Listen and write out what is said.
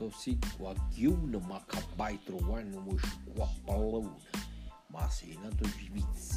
to agiu kwa kiu no makabai trovar no mo squapalona. Mas to vivitsere.